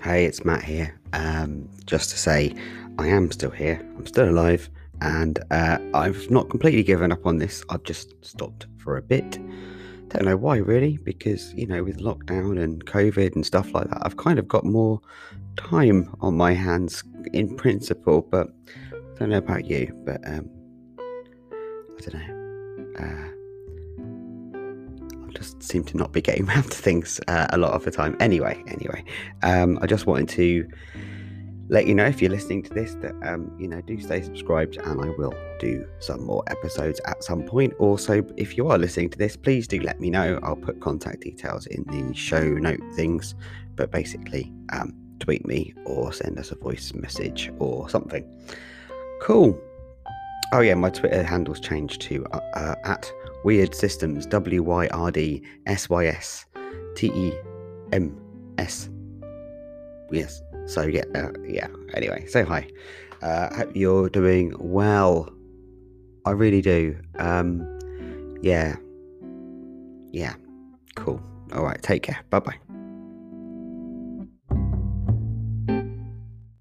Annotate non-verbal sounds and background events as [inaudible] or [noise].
Hey, it's Matt here. Um, just to say, I am still here. I'm still alive, and uh, I've not completely given up on this. I've just stopped for a bit. Don't know why, really, because you know, with lockdown and COVID and stuff like that, I've kind of got more time on my hands in principle. But I don't know about you, but um, I don't know. Uh, just seem to not be getting [laughs] around to things uh, a lot of the time. Anyway, anyway, um, I just wanted to let you know if you're listening to this that um, you know do stay subscribed, and I will do some more episodes at some point. Also, if you are listening to this, please do let me know. I'll put contact details in the show note things, but basically, um, tweet me or send us a voice message or something. Cool. Oh yeah, my Twitter handle's changed to uh, uh, at Wyrd Systems, W Y R D S Y S T E M S. Yes. So yeah, uh, yeah. Anyway, say hi. Uh, hope you're doing well. I really do. Um, yeah, yeah. Cool. All right. Take care. Bye bye.